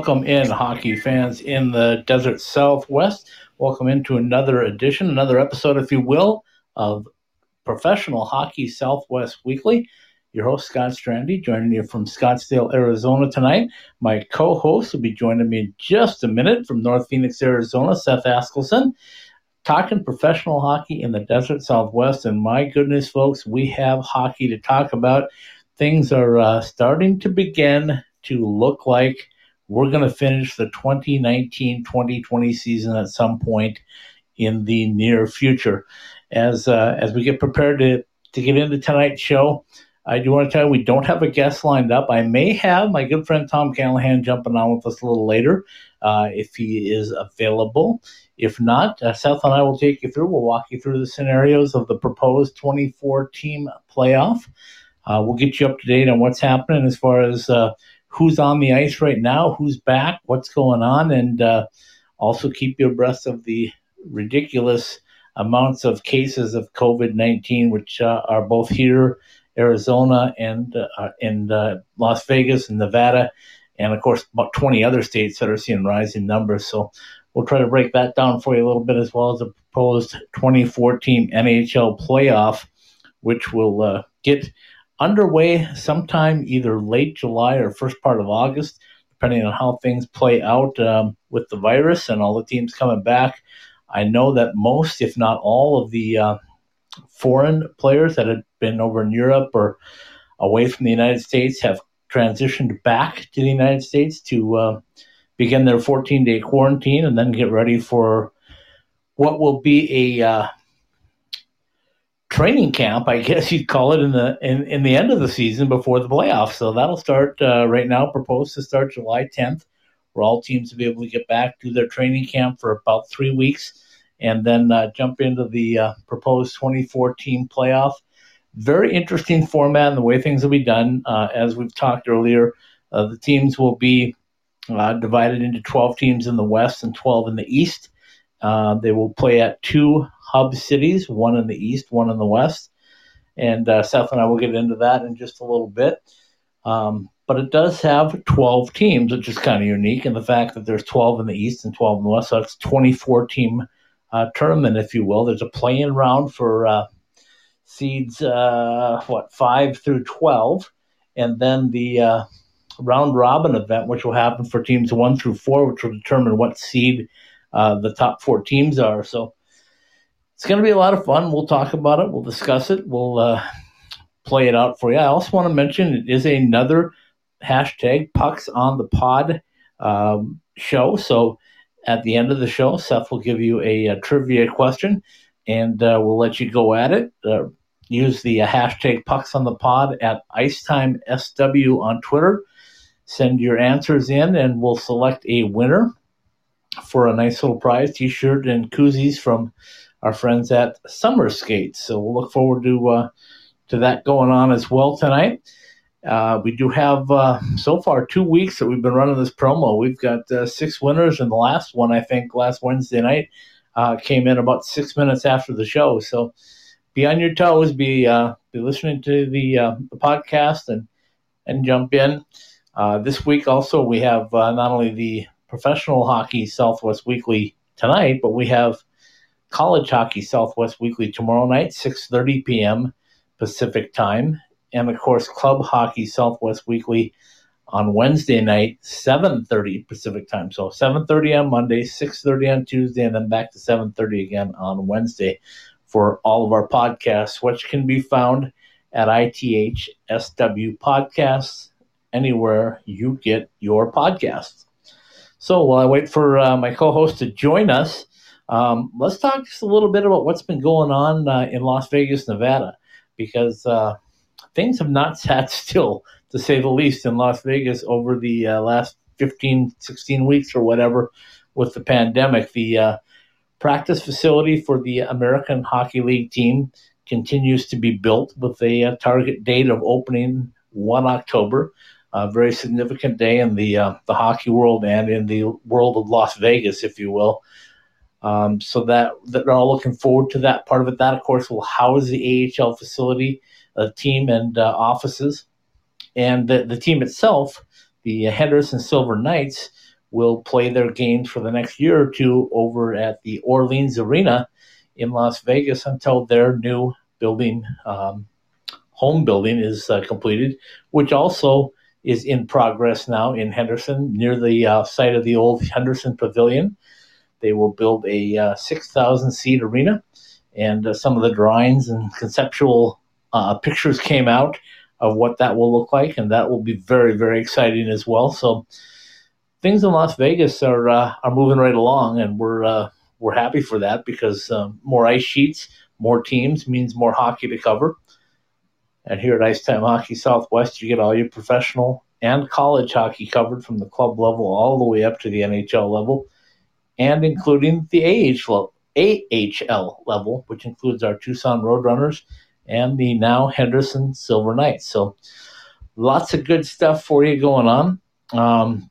welcome in, hockey fans in the desert southwest. Welcome into another edition, another episode, if you will, of Professional Hockey Southwest Weekly. Your host, Scott Strandy, joining you from Scottsdale, Arizona tonight. My co host will be joining me in just a minute from North Phoenix, Arizona, Seth Askelson, talking professional hockey in the desert southwest. And my goodness, folks, we have hockey to talk about. Things are uh, starting to begin to look like we're going to finish the 2019 2020 season at some point in the near future. As, uh, as we get prepared to, to get into tonight's show, I do want to tell you we don't have a guest lined up. I may have my good friend Tom Callahan jumping on with us a little later uh, if he is available. If not, uh, Seth and I will take you through. We'll walk you through the scenarios of the proposed 24 team playoff. Uh, we'll get you up to date on what's happening as far as uh, who's on the ice right now, who's back, what's going on, and uh, also keep you abreast of the ridiculous amounts of cases of COVID 19, which uh, are both here, Arizona, and uh, in uh, Las Vegas and Nevada, and of course, about 20 other states that are seeing rising numbers. So we'll try to break that down for you a little bit, as well as the proposed 2014 NHL playoff, which will uh, get underway sometime either late July or first part of August, depending on how things play out um, with the virus and all the teams coming back. I know that most, if not all, of the uh, foreign players that had been over in Europe or away from the United States have transitioned back to the United States to uh, begin their 14 day quarantine and then get ready for what will be a uh, training camp, I guess you'd call it, in the in, in the end of the season before the playoffs. So that'll start uh, right now. Proposed to start July 10th, where all teams will be able to get back to their training camp for about three weeks, and then uh, jump into the uh, proposed 2014 playoff. Very interesting format and the way things will be done. Uh, as we've talked earlier, uh, the teams will be uh, divided into 12 teams in the West and 12 in the East. they will play at two hub cities, one in the east, one in the west. And uh, Seth and I will get into that in just a little bit. Um, but it does have 12 teams, which is kind of unique in the fact that there's 12 in the east and 12 in the west. So it's 24 team uh, tournament, if you will. There's a play-in round for uh, seeds, uh, what, 5 through 12. And then the uh, round robin event, which will happen for teams 1 through 4, which will determine what seed uh, the top four teams are. So it's going to be a lot of fun. We'll talk about it. We'll discuss it. We'll uh, play it out for you. I also want to mention it is another hashtag pucks on the pod um, show. So at the end of the show, Seth will give you a, a trivia question and uh, we'll let you go at it. Uh, use the uh, hashtag pucks on the pod at IceTimeSW on Twitter. Send your answers in and we'll select a winner for a nice little prize t shirt and koozies from our friends at Summer Skates. So we'll look forward to uh, to that going on as well tonight. Uh, we do have uh, so far two weeks that we've been running this promo. We've got uh, six winners, and the last one I think last Wednesday night uh, came in about six minutes after the show. So be on your toes, be uh, be listening to the the podcast, and and jump in. this week also we have not only the professional hockey Southwest Weekly tonight, but we have College Hockey Southwest Weekly tomorrow night, 6:30 p.m. Pacific Time, and of course Club Hockey Southwest Weekly on Wednesday night, 7:30 Pacific Time. So 7:30 on Monday, 6:30 on Tuesday, and then back to 7:30 again on Wednesday for all of our podcasts, which can be found at ITHSW Podcasts anywhere you get your podcasts. So while I wait for uh, my co-host to join us. Um, let's talk just a little bit about what's been going on uh, in Las Vegas, Nevada, because uh, things have not sat still, to say the least, in Las Vegas over the uh, last 15, 16 weeks or whatever with the pandemic. The uh, practice facility for the American Hockey League team continues to be built with a, uh, target date of opening 1 October. A very significant day in the uh, the hockey world and in the world of Las Vegas, if you will. Um, so that, that they're all looking forward to that part of it. That, of course, will house the AHL facility, uh, team, and uh, offices. And the, the team itself, the Henderson Silver Knights will play their games for the next year or two over at the Orleans Arena in Las Vegas until their new building, um, home building, is uh, completed, which also is in progress now in Henderson near the uh, site of the old Henderson Pavilion. They will build a uh, 6,000 seat arena, and uh, some of the drawings and conceptual uh, pictures came out of what that will look like, and that will be very, very exciting as well. So things in Las Vegas are uh, are moving right along, and we're uh, we're happy for that because um, more ice sheets, more teams means more hockey to cover. And here at Ice Time Hockey Southwest, you get all your professional and college hockey covered from the club level all the way up to the NHL level, and including the AHL, AHL level, which includes our Tucson Roadrunners and the now Henderson Silver Knights. So lots of good stuff for you going on. Um,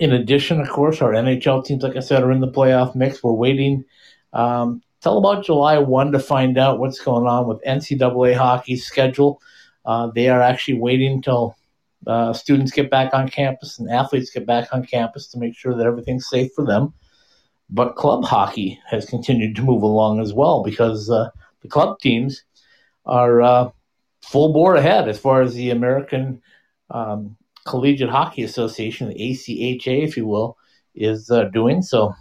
in addition, of course, our NHL teams, like I said, are in the playoff mix. We're waiting um, till about July 1 to find out what's going on with NCAA hockey's schedule. Uh, they are actually waiting until uh, students get back on campus and athletes get back on campus to make sure that everything's safe for them. But club hockey has continued to move along as well because uh, the club teams are uh, full bore ahead as far as the American um, Collegiate Hockey Association, the ACHA, if you will, is uh, doing. So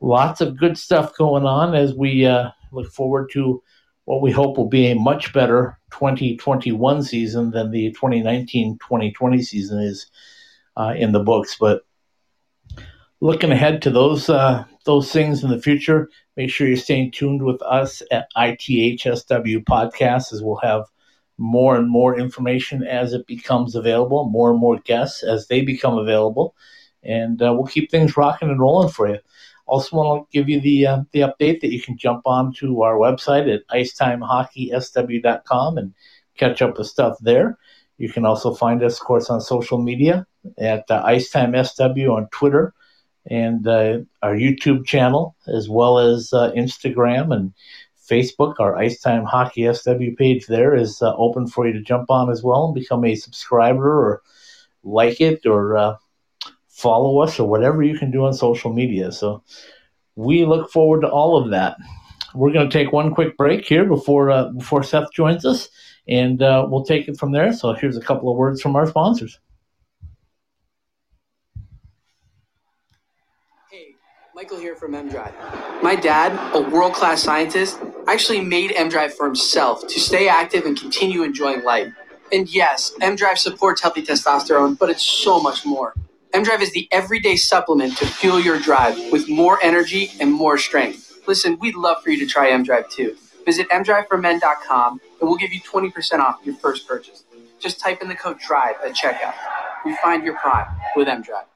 lots of good stuff going on as we uh, look forward to what we hope will be a much better 2021 season than the 2019-2020 season is uh, in the books. But looking ahead to those uh, those things in the future, make sure you're staying tuned with us at ITHSW Podcast, as we'll have more and more information as it becomes available, more and more guests as they become available, and uh, we'll keep things rocking and rolling for you. Also, want to give you the uh, the update that you can jump on to our website at icetimehockeysw.com and catch up with stuff there. You can also find us, of course, on social media at uh, IceTimeSW on Twitter and uh, our YouTube channel, as well as uh, Instagram and Facebook. Our Ice Time Hockey SW page there is uh, open for you to jump on as well and become a subscriber or like it or uh, follow us or whatever you can do on social media. So we look forward to all of that. We're going to take one quick break here before uh, before Seth joins us, and uh, we'll take it from there. So here's a couple of words from our sponsors. Michael here from MDrive. My dad, a world class scientist, actually made MDrive for himself to stay active and continue enjoying life. And yes, MDrive supports healthy testosterone, but it's so much more. MDrive is the everyday supplement to fuel your drive with more energy and more strength. Listen, we'd love for you to try MDrive too. Visit mdriveformen.com and we'll give you 20% off your first purchase. Just type in the code DRIVE at checkout. Refine your prime with MDrive.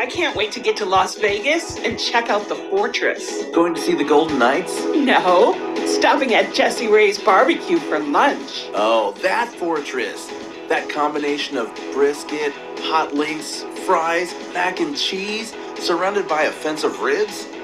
I can't wait to get to Las Vegas and check out the fortress. Going to see the Golden Knights? No, stopping at Jesse Ray's barbecue for lunch. Oh, that fortress. That combination of brisket, hot links, fries, mac and cheese, surrounded by a fence of ribs?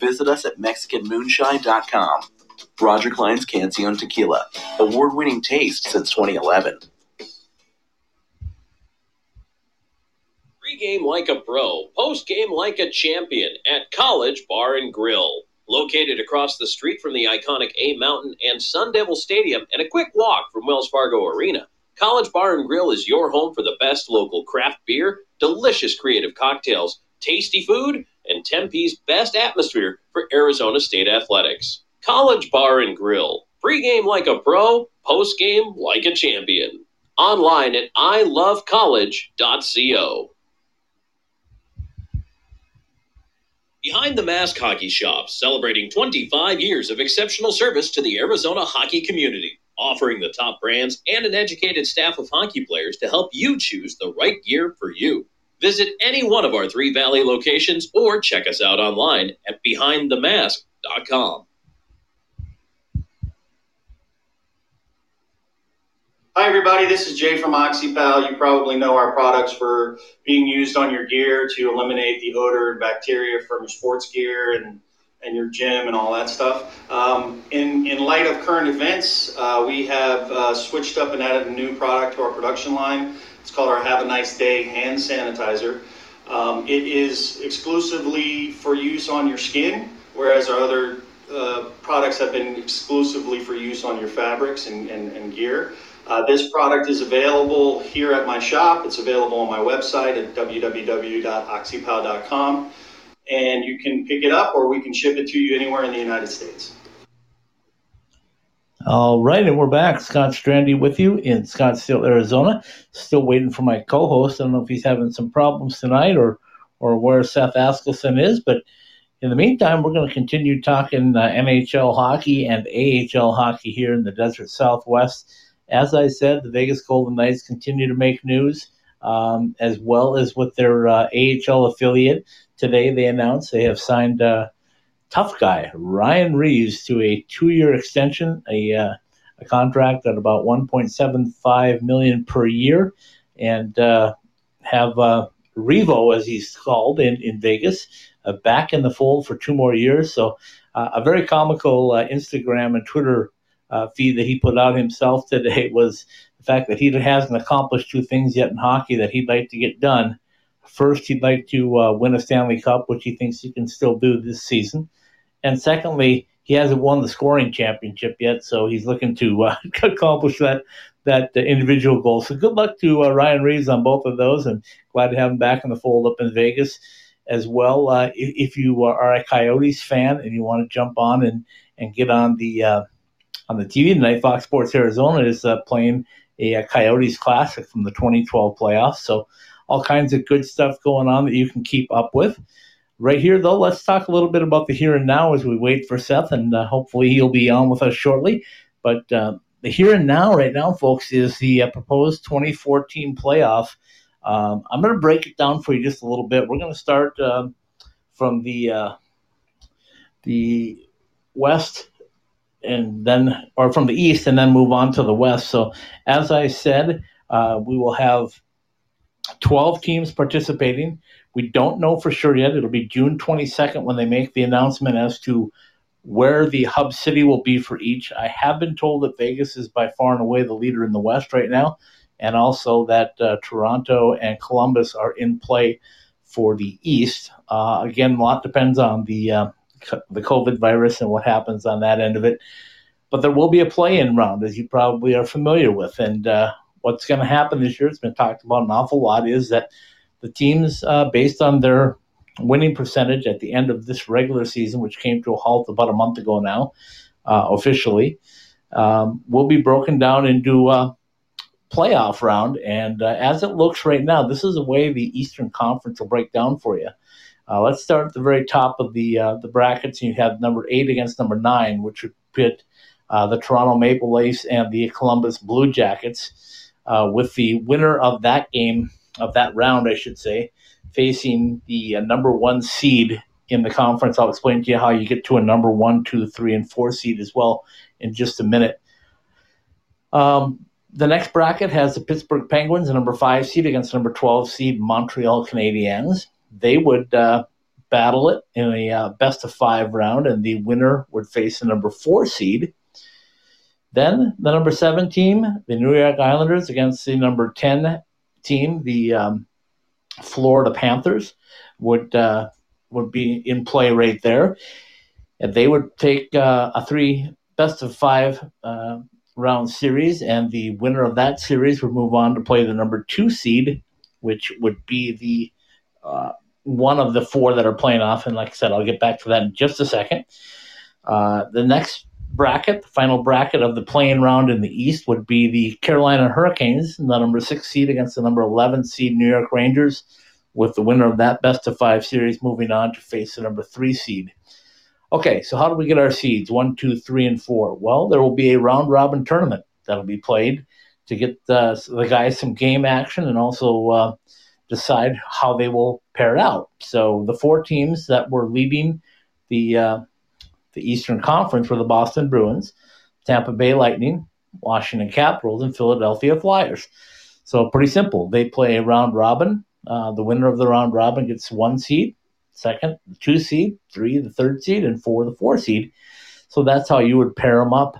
Visit us at MexicanMoonshine.com. Roger Clyne's Cancion Tequila, award winning taste since 2011. Pre-game like a pro, post-game like a champion at College Bar and Grill. Located across the street from the iconic A Mountain and Sun Devil Stadium and a quick walk from Wells Fargo Arena, College Bar and Grill is your home for the best local craft beer, delicious creative cocktails, tasty food, and Tempe's best atmosphere for Arizona State athletics. College Bar and Grill. Pre-game like a pro, post-game like a champion. Online at ilovecollege.co. Behind the Mask Hockey Shop, celebrating 25 years of exceptional service to the Arizona hockey community offering the top brands and an educated staff of hockey players to help you choose the right gear for you. Visit any one of our three Valley locations or check us out online at behindthemask.com. Hi, everybody. This is Jay from OxyPal. You probably know our products for being used on your gear to eliminate the odor and bacteria from your sports gear and and your gym and all that stuff. Um, in, in light of current events, uh, we have uh, switched up and added a new product to our production line. It's called our Have a Nice Day hand sanitizer. Um, it is exclusively for use on your skin, whereas our other uh, products have been exclusively for use on your fabrics and, and, and gear. Uh, this product is available here at my shop. It's available on my website at www.oxypal.com and you can pick it up or we can ship it to you anywhere in the United States. All right, and we're back. Scott Strandy with you in Scottsdale, Arizona. Still waiting for my co-host. I don't know if he's having some problems tonight or or where Seth Askelson is, but in the meantime, we're going to continue talking uh, NHL hockey and AHL hockey here in the Desert Southwest. As I said, the Vegas Golden Knights continue to make news, um, as well as with their uh, AHL affiliate today they announced they have signed uh, tough guy Ryan Reaves, to a two-year extension, a uh, a contract at about 1.75 million per year, and uh, have uh, Revo, as he's called in in Vegas, uh, back in the fold for two more years. So uh, a very comical uh, Instagram and Twitter feed that he put out himself today was the fact that he hasn't accomplished two things yet in hockey that he'd like to get done First, he'd like to uh, win a Stanley Cup, which he thinks he can still do this season. And secondly, he hasn't won the scoring championship yet, so he's looking to uh, accomplish that that uh, individual goal. So good luck to uh, Ryan Reaves on both of those, and glad to have him back in the fold up in Vegas as well. Uh, if, if, you are a Coyotes fan and you want to jump on and, and get on the uh, on the TV tonight, Fox Sports Arizona is uh, playing a, a Coyotes Classic from the 2012 playoffs. So all kinds of good stuff going on that you can keep up with. Right here, though, let's talk a little bit about the here and now as we wait for Seth, and uh, hopefully he'll be on with us shortly. But uh, the here and now, right now, folks, is the uh, proposed 2014 playoff. Um, I'm going to break it down for you just a little bit. We're going to start um, from the uh, the west and then, or from the east, and then move on to the west. So, as I said, uh, we will have 12 teams participating. We don't know for sure yet. It'll be June 22nd when they make the announcement as to where the hub city will be for each. I have been told that Vegas is by far and away the leader in the West right now, and also that uh, Toronto and Columbus are in play for the East. Uh, again, a lot depends on the uh, the COVID virus and what happens on that end of it. But there will be a play-in round, as you probably are familiar with, and uh, what's going to happen this year, it's been talked about an awful lot, is that the teams, uh, based on their winning percentage at the end of this regular season, which came to a halt about a month ago now, uh, officially, um, will be broken down into a playoff round. And uh, as it looks right now, this is the way the Eastern Conference will break down for you. Uh, let's start at the very top of the uh, the brackets. You have number eight against number nine, which would pit uh, the Toronto Maple Leafs and the Columbus Blue Jackets uh, with the winner of that game, of that round, I should say, facing the uh, number one seed in the conference. I'll explain to you how you get to a number one, two, three, and four seed as well in just a minute. Um, the next bracket has the Pittsburgh Penguins, the number five seed, against the number 12 seed Montreal Canadiens. They would uh, battle it in a uh, best of five round, and the winner would face the number four seed then the number seven team, the New York Islanders, against the number 10 team, the um, Florida Panthers, would uh, would be in play right there. And they would take uh, a three best of five uh, round series, and the winner of that series would move on to play the number two seed, which would be the uh, one of the four that are playing off. And like I said, I'll get back to that in just a second. Uh, the next bracket, the final bracket of the playing round in the East, would be the Carolina Hurricanes, the number six seed against the number 11 seed New York Rangers, with the winner of that best of five series moving on to face the number three seed. Okay, so how do we get our seeds? One, two, three, and four. Well, there will be a round robin tournament that'll be played to get uh, the guys some game action and also uh, decide how they will pair out. So the four teams that were leading the uh, the Eastern Conference were the Boston Bruins, Tampa Bay Lightning, Washington Capitals, and Philadelphia Flyers. So pretty simple. They play a round robin. Uh, the winner of the round robin gets one seed, second, two seed, three, the third seed, and four, the four seed. So that's how you would pair them up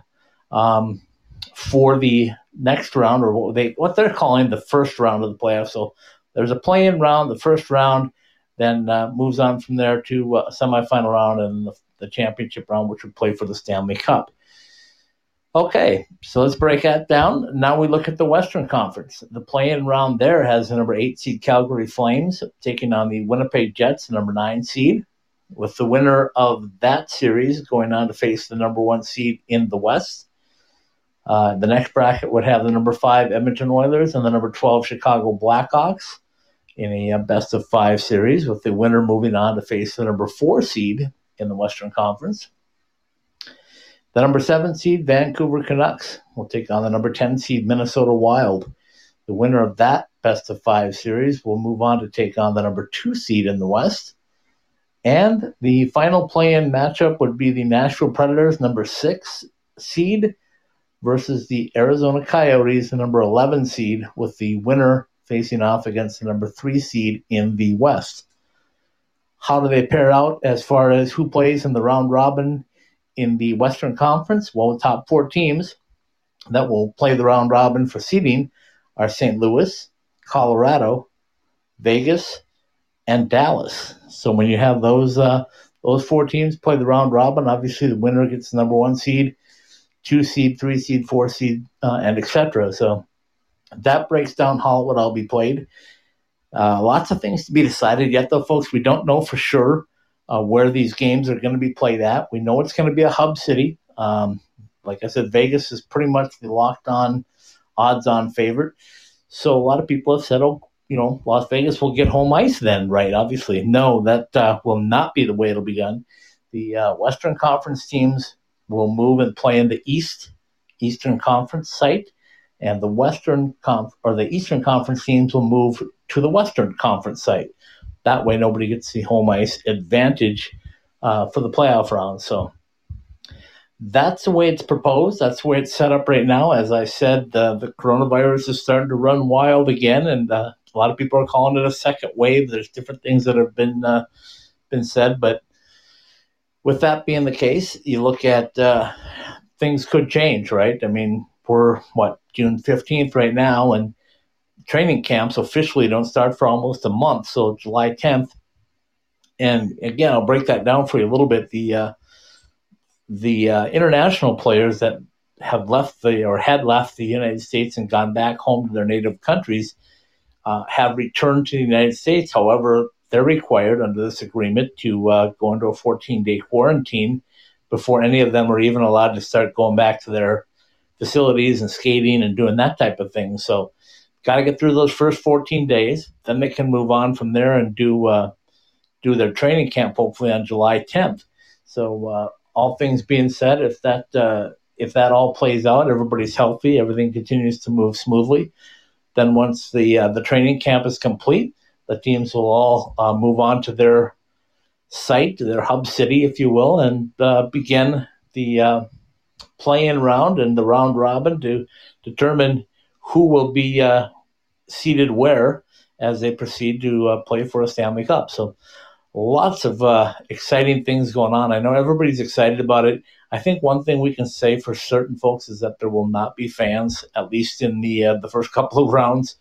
um, for the next round, or what they what they're calling the first round of the playoffs. So there's a play-in round, the first round, then uh, moves on from there to a semifinal round and the, the championship round, which would play for the Stanley Cup. Okay, so let's break that down. Now we look at the Western Conference. The play-in round there has the number eight seed Calgary Flames taking on the Winnipeg Jets, the number nine seed, with the winner of that series going on to face the number one seed in the West. Uh, the next bracket would have the number five Edmonton Oilers and the number 12 Chicago Blackhawks in a uh, best of five series, with the winner moving on to face the number four seed in the Western Conference. The number seven seed Vancouver Canucks will take on the number 10 seed Minnesota Wild. The winner of that best of five series will move on to take on the number two seed in the West. And the final play in matchup would be the Nashville Predators, number six seed, versus the Arizona Coyotes, the number 11 seed, with the winner facing off against the number three seed in the West. How do they pair out as far as who plays in the round robin in the Western Conference? Well, the top four teams that will play the round robin for seeding are St. Louis, Colorado, Vegas, and Dallas. So when you have those uh, those four teams play the round robin, obviously the winner gets the number one seed, two seed, three seed, four seed, uh, and etc. So that breaks down how it would all be played. Uh, lots of things to be decided yet, though, folks. We don't know for sure uh, where these games are going to be played at. We know it's going to be a hub city. Um, like I said, Vegas is pretty much the locked on, odds on favorite. So a lot of people have said, oh, you know, Las Vegas will get home ice then, right? Obviously. No, that uh, will not be the way it'll be done. The uh, Western Conference teams will move and play in the East, Eastern Conference site and the Western Conf- or the Eastern Conference teams will move to the Western Conference site. That way, nobody gets the home ice advantage uh, for the playoff round. So that's the way it's proposed. That's the way it's set up right now. As I said, the, the coronavirus is starting to run wild again, and uh, a lot of people are calling it a second wave. There's different things that have been uh, been said, but with that being the case, you look at uh, things could change, right? I mean, we're what June 15th right now, and training camps officially don't start for almost a month, so July 10th. And again, I'll break that down for you a little bit. The uh, the uh, international players that have left the or had left the United States and gone back home to their native countries uh, have returned to the United States. However, they're required under this agreement to uh, go into a 14 day quarantine before any of them are even allowed to start going back to their facilities and skating and doing that type of thing. So, got to get through those first 14 days. Then they can move on from there and do uh, do their training camp hopefully on July 10th. So, uh, all things being said, if that uh, if that all plays out, everybody's healthy, everything continues to move smoothly. Then once the uh, the training camp is complete, the teams will all uh, move on to their site, their hub city, if you will, and uh, begin the playing round and the round robin to determine who will be uh, seated where as they proceed to uh, play for a Stanley Cup. So lots of uh, exciting things going on. I know everybody's excited about it. I think one thing we can say for certain folks is that there will not be fans, at least in the uh, the first couple of rounds,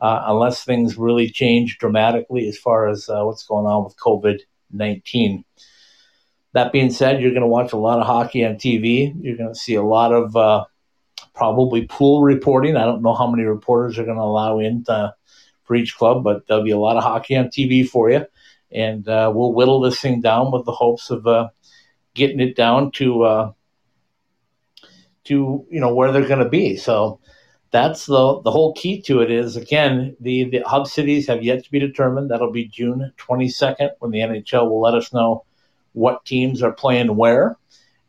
uh, unless things really change dramatically as far as uh, what's going on with COVID nineteen. That being said, you're going to watch a lot of hockey on TV. You're going to see a lot of uh, probably pool reporting. I don't know how many reporters are going to allow in to, for each club, but there'll be a lot of hockey on TV for you. And uh, we'll whittle this thing down with the hopes of uh, getting it down to uh, to you know where they're going to be. So that's the the whole key to it is again the the hub cities have yet to be determined. That'll be June 22nd when the NHL will let us know what teams are playing where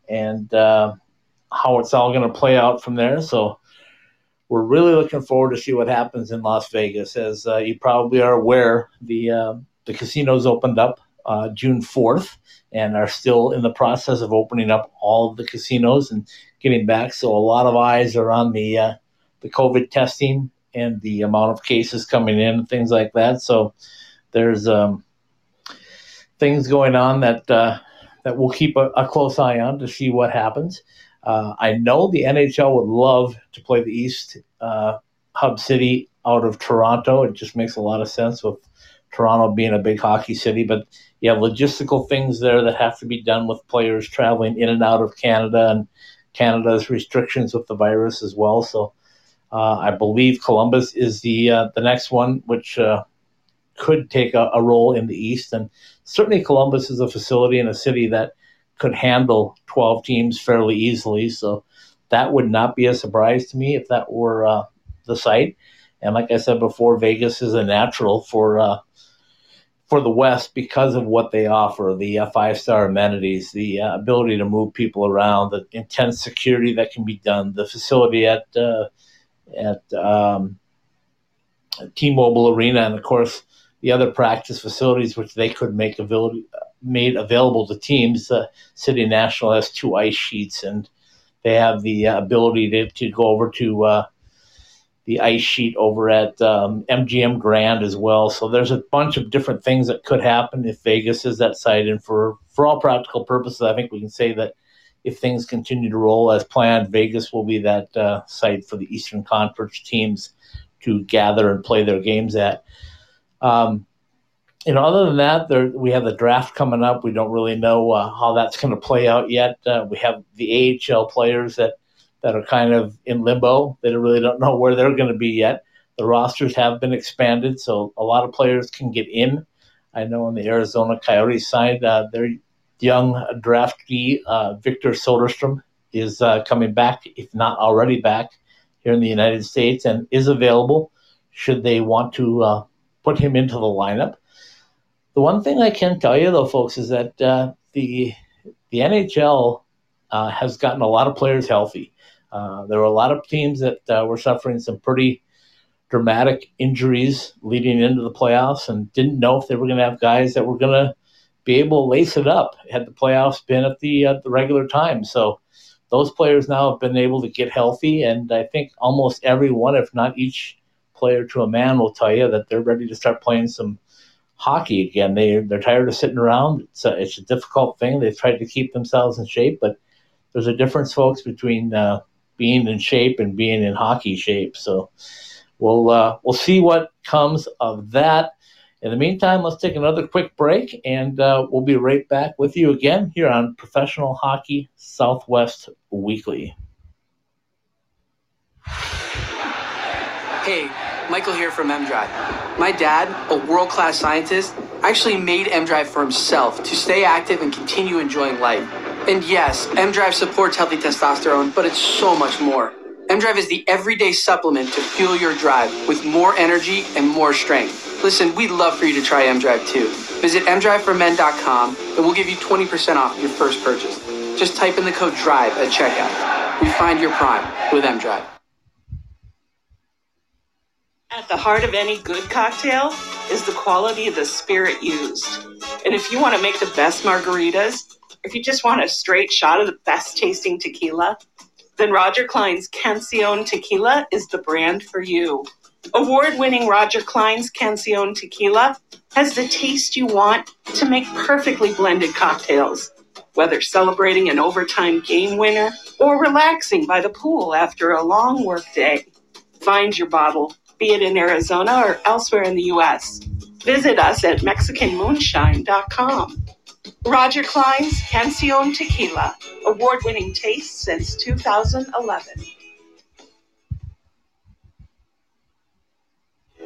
and uh, how it's all going to play out from there. So we're really looking forward to see what happens in Las Vegas. As uh, you probably are aware, the uh, the casinos opened up uh, June 4th and are still in the process of opening up all of the casinos and getting back. So a lot of eyes are on the uh, the COVID testing and the amount of cases coming in and things like that. So there's um, things going on that uh, that we'll keep a, a, close eye on to see what happens. Uh, I know the NHL would love to play the East uh, hub city out of Toronto. It just makes a lot of sense with Toronto being a big hockey city, but you have logistical things there that have to be done with players traveling in and out of Canada and Canada's restrictions with the virus as well. So uh, I believe Columbus is the uh, the next one, which uh, could take a, a, role in the East. And certainly Columbus is a facility and a city that could handle 12 teams fairly easily. So that would not be a surprise to me if that were uh, the site. And like I said before, Vegas is a natural for uh, for the West because of what they offer the uh, five star amenities, the uh, ability to move people around, the intense security that can be done, the facility at uh, at um, T-Mobile Arena, and of course the other practice facilities which they could make available made available to teams. Uh, City National has two ice sheets, and they have the uh, ability to, to go over to uh, the ice sheet over at um, MGM Grand as well. So there's a bunch of different things that could happen if Vegas is that site. And for, for all practical purposes, I think we can say that if things continue to roll as planned, Vegas will be that uh, site for the Eastern Conference teams to gather and play their games at. Um, you know, other than that, there, we have the draft coming up. We don't really know uh, how that's going to play out yet. Uh, we have the AHL players that that are kind of in limbo. They really don't know where they're going to be yet. The rosters have been expanded, so a lot of players can get in. I know on the Arizona Coyotes side, uh, their young draftee uh, Victor Soderstrom is uh, coming back, if not already back, here in the United States, and is available should they want to uh, put him into the lineup. The one thing I can tell you, though, folks, is that uh, the the NHL uh, has gotten a lot of players healthy. Uh, there were a lot of teams that uh, were suffering some pretty dramatic injuries leading into the playoffs and didn't know if they were going to have guys that were going to be able to lace it up had the playoffs been at the uh, the regular time. So those players now have been able to get healthy, and I think almost every one, if not each player to a man, will tell you that they're ready to start playing some hockey again. They they're tired of sitting around. It's a, it's a difficult thing. They've tried to keep themselves in shape, but there's a difference, folks, between uh, being in shape and being in hockey shape. So we'll uh, we'll see what comes of that. In the meantime, let's take another quick break, and uh, we'll be right back with you again here on Professional Hockey Southwest Weekly. Hey, Michael here from MDrive. My dad, a world class scientist, actually made MDrive for himself to stay active and continue enjoying life. And yes, M-Drive supports healthy testosterone, but it's so much more. M-Drive is the everyday supplement to fuel your drive with more energy and more strength. Listen, we'd love for you to try M-Drive too. Visit mdriveformen.com and we'll give you 20% off your first purchase. Just type in the code DRIVE at checkout. Refine your prime with M-Drive. At the heart of any good cocktail is the quality of the spirit used. And if you want to make the best margaritas, if you just want a straight shot of the best tasting tequila, then Roger Clyne's Cancion Tequila is the brand for you. Award winning Roger Clyne's Cancion Tequila has the taste you want to make perfectly blended cocktails, whether celebrating an overtime game winner or relaxing by the pool after a long workday. Find your bottle, be it in Arizona or elsewhere in the U.S. Visit us at MexicanMoonshine.com. Roger Clyne's Cancion Tequila, award winning taste since 2011.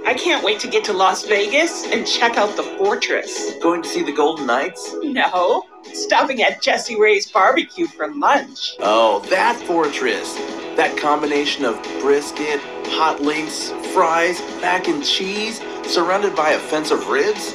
I can't wait to get to Las Vegas and check out the fortress. Going to see the Golden Knights? No stopping at Jesse Ray's barbecue for lunch. Oh, that fortress. That combination of brisket, hot links, fries, mac and cheese, surrounded by a fence of ribs?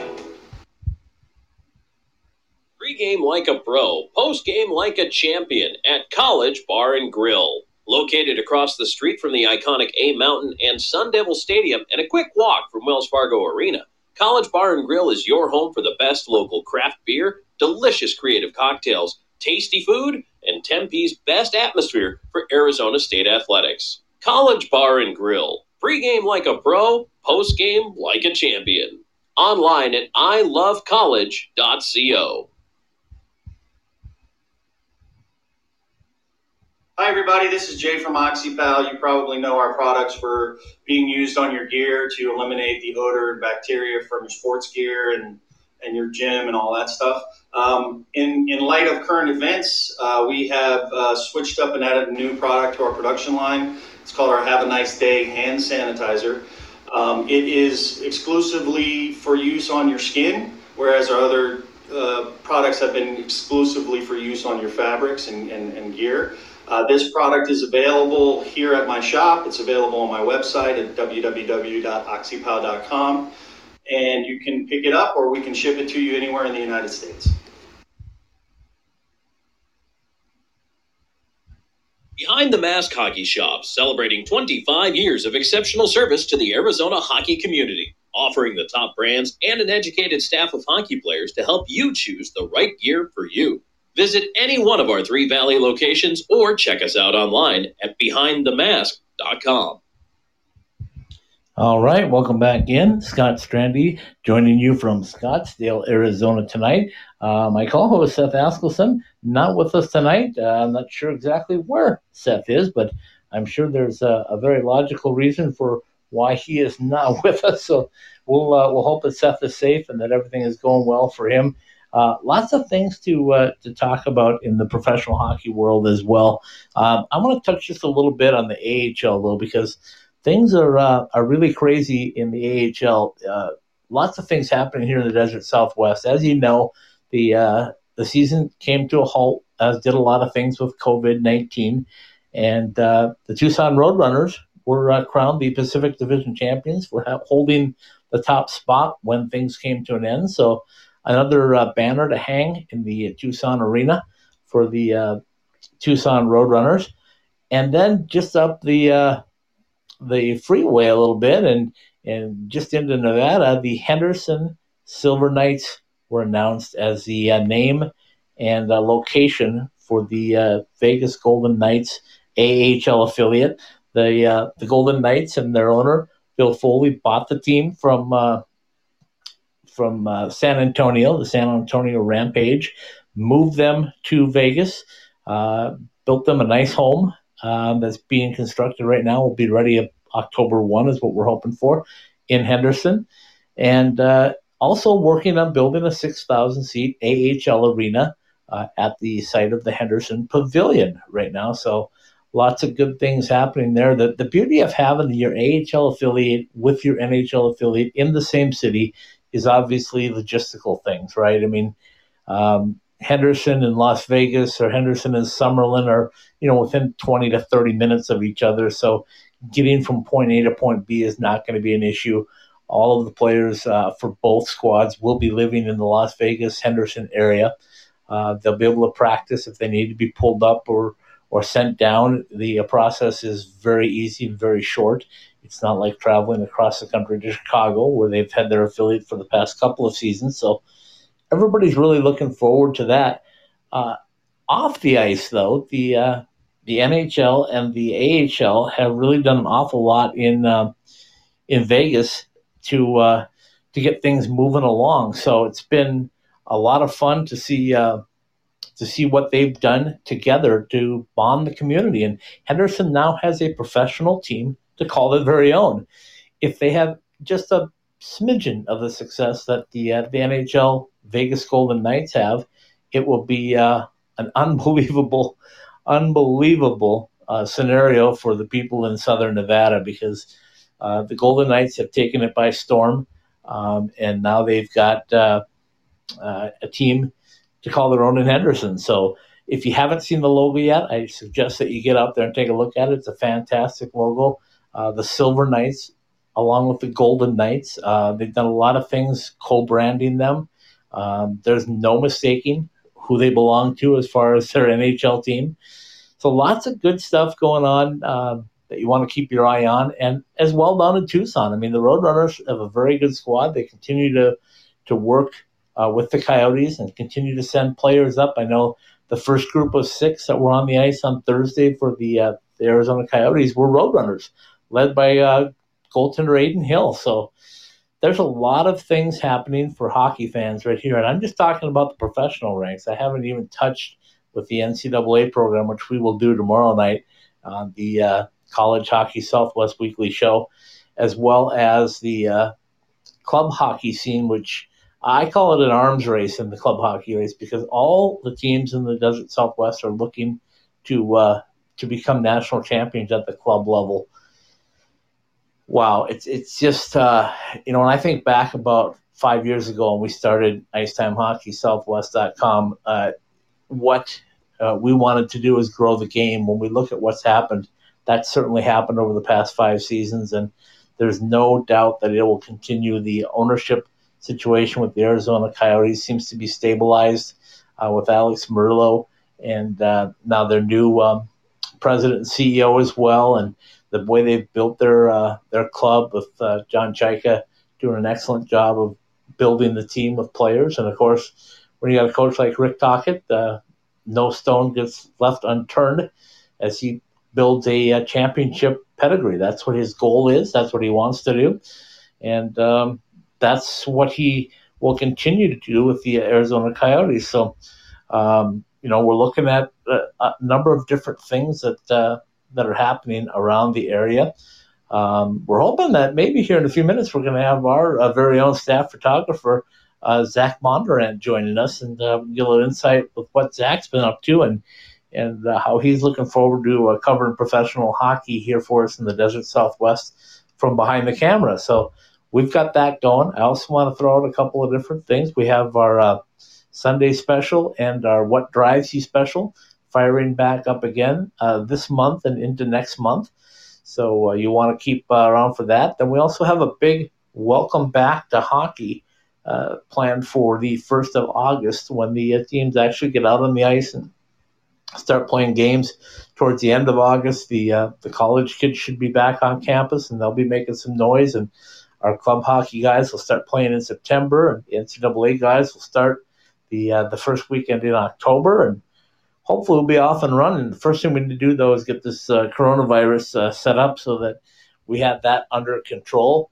Pre-game like a pro, post-game like a champion at College Bar and Grill. Located across the street from the iconic A Mountain and Sun Devil Stadium and a quick walk from Wells Fargo Arena, College Bar and Grill is your home for the best local craft beer, delicious creative cocktails, tasty food, and Tempe's best atmosphere for Arizona State athletics. College Bar and Grill. Pre-game like a pro, post-game like a champion. Online at ilovecollege.co. Hi, everybody. This is Jay from OxyPal. You probably know our products for being used on your gear to eliminate the odor and bacteria from your sports gear and, and your gym and all that stuff. Um, in, in light of current events, uh, we have uh, switched up and added a new product to our production line. It's called our Have a Nice Day hand sanitizer. Um, it is exclusively for use on your skin, whereas our other uh, products have been exclusively for use on your fabrics and, and, and gear. Uh, this product is available here at my shop. It's available on my website at www.oxypal.com. And you can pick it up or we can ship it to you anywhere in the United States. Behind the Mask Hockey Shop, celebrating 25 years of exceptional service to the Arizona hockey community, offering the top brands and an educated staff of hockey players to help you choose the right gear for you. Visit any one of our three Valley locations or check us out online at behindthemask.com. All right, welcome back in. Scott Strandy joining you from Scottsdale, Arizona tonight. Uh, my co host, Seth Askelson, not with us tonight. Uh, I'm not sure exactly where Seth is, but I'm sure there's a, a, very logical reason for why he is not with us. So we'll, uh, we'll hope that Seth is safe and that everything is going well for him. Uh, lots of things to uh, to talk about in the professional hockey world as well. Um, I want to touch just a little bit on the AHL though, because things are uh, are really crazy in the AHL. Uh, lots of things happening here in the Desert Southwest. As you know, the uh, the season came to a halt, as did a lot of things with COVID nineteen, and uh, the Tucson Roadrunners were crowned the Pacific Division champions. We're holding the top spot when things came to an end. So another uh, banner to hang in the Tucson Arena for the uh, Tucson Roadrunners, and then just up the uh, the freeway a little bit and and just into Nevada, the Henderson Silver Knights were announced as the uh, name and location for the uh, Vegas Golden Knights AHL affiliate. The uh, the Golden Knights and their owner Bill Foley bought the team from from uh, San Antonio, the San Antonio Rampage, moved them to Vegas, uh, built them a nice home um, that's being constructed right now. Will be ready October 1 is what we're hoping for in Henderson. And uh, also working on building a 6,000 seat AHL arena uh, at the site of the Henderson Pavilion right now. So lots of good things happening there. The, the beauty of having your AHL affiliate with your NHL affiliate in the same city is obviously logistical things, right? I mean, um, Henderson and Las Vegas or Henderson and Summerlin are, you know, within 20 to 30 minutes of each other. So getting from point A to point B is not going to be an issue. All of the players uh, for both squads will be living in the Las Vegas Henderson area. Uh, they'll be able to practice if they need to be pulled up or or sent down. The uh, process is very easy and very short. It's not like traveling across the country to Chicago, where they've had their affiliate for the past couple of seasons. So everybody's really looking forward to that. Uh, off the ice, though, the uh, the NHL and the AHL have really done an awful lot in uh, in Vegas to uh, to get things moving along. So it's been a lot of fun to see uh, to see what they've done together to bond the community. And Henderson now has a professional team to call their very own. If they have just a smidgen of the success that the uh, the NHL Vegas Golden Knights have, it will be uh, an unbelievable, unbelievable uh, scenario for the people in Southern Nevada because uh, the Golden Knights have taken it by storm, um, and now they've got uh, uh, a team to call their own in Henderson. So if you haven't seen the logo yet, I suggest that you get out there and take a look at it. It's a fantastic logo. Uh, the Silver Knights, along with the Golden Knights, uh, they've done a lot of things co-branding them. Um, there's no mistaking who they belong to as far as their NHL team. So lots of good stuff going on uh, that you want to keep your eye on, and as well down in Tucson. I mean, the Roadrunners have a very good squad. They continue to to work uh, with the Coyotes and continue to send players up. I know the first group of six that were on the ice on Thursday for the, uh, the Arizona Coyotes were Roadrunners, led by uh, goaltender Adin Hill. So there's a lot of things happening for hockey fans right here. And I'm just talking about the professional ranks. I haven't even touched with the NCAA program, which we will do tomorrow night on the uh, College Hockey Southwest Weekly Show, as well as the uh, club hockey scene, which I call it an arms race in the club hockey race because all the teams in the Desert Southwest are looking to uh, to become national champions at the club level. Wow, it's it's just uh, you know when I think back about five years ago when we started Icetime Hockey Southwest.com, uh, what uh, we wanted to do is grow the game. When we look at what's happened, that certainly happened over the past five seasons, and there's no doubt that it will continue. The ownership situation with the Arizona Coyotes seems to be stabilized uh, with Alex Meruelo and uh, now their new um, president and CEO as well, and the way they've built their uh, their club with uh, John Chayka doing an excellent job of building the team with players, and of course, when you got a coach like Rick Tocchet, uh, no stone gets left unturned as he builds a, a, championship pedigree. That's what his goal is. That's what he wants to do, and um, that's what he will continue to do with the Arizona Coyotes. So, um, you know, we're looking at a, a, number of different things that uh, that are happening around the area. Um, we're hoping that maybe here in a few minutes we're going to have our uh, very own staff photographer, uh, Zach Bondurant, joining us and uh, get a little insight with what Zach's been up to and and uh, how he's looking forward to uh, covering professional hockey here for us in the Desert Southwest from behind the camera. So we've got that going. I also want to throw out a couple of different things. We have our uh, Sunday special and our What Drives You special firing back up again uh, this month and into next month. So uh, you want to keep uh, around for that. Then we also have a big welcome back to hockey uh, planned for the 1st of August when the uh, teams actually get out on the ice and start playing games towards the end of August. The the college kids should be back on campus and they'll be making some noise and our club hockey guys will start playing in September, and the NCAA guys will start the uh, the first weekend in October, and hopefully we'll be off and running. The first thing we need to do though is get this uh, coronavirus uh, set up so that we have that under control.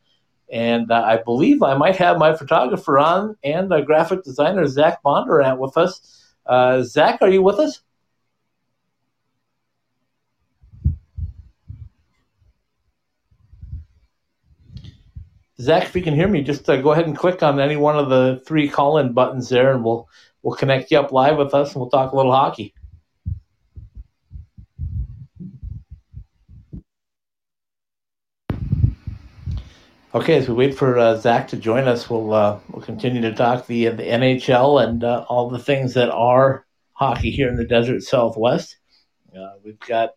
And uh, I believe I might have my photographer on and our graphic designer Zach Bondurant with us. Uh, Zach, are you with us? Zach, if you can hear me, just uh, go ahead and click on any one of the three call-in buttons there, and we'll we'll connect you up live with us, and we'll talk a little hockey. Okay, as we wait for uh, Zach to join us, we'll uh, we'll continue to talk the the NHL and uh, all the things that are hockey here in the Desert Southwest. Uh, we've got,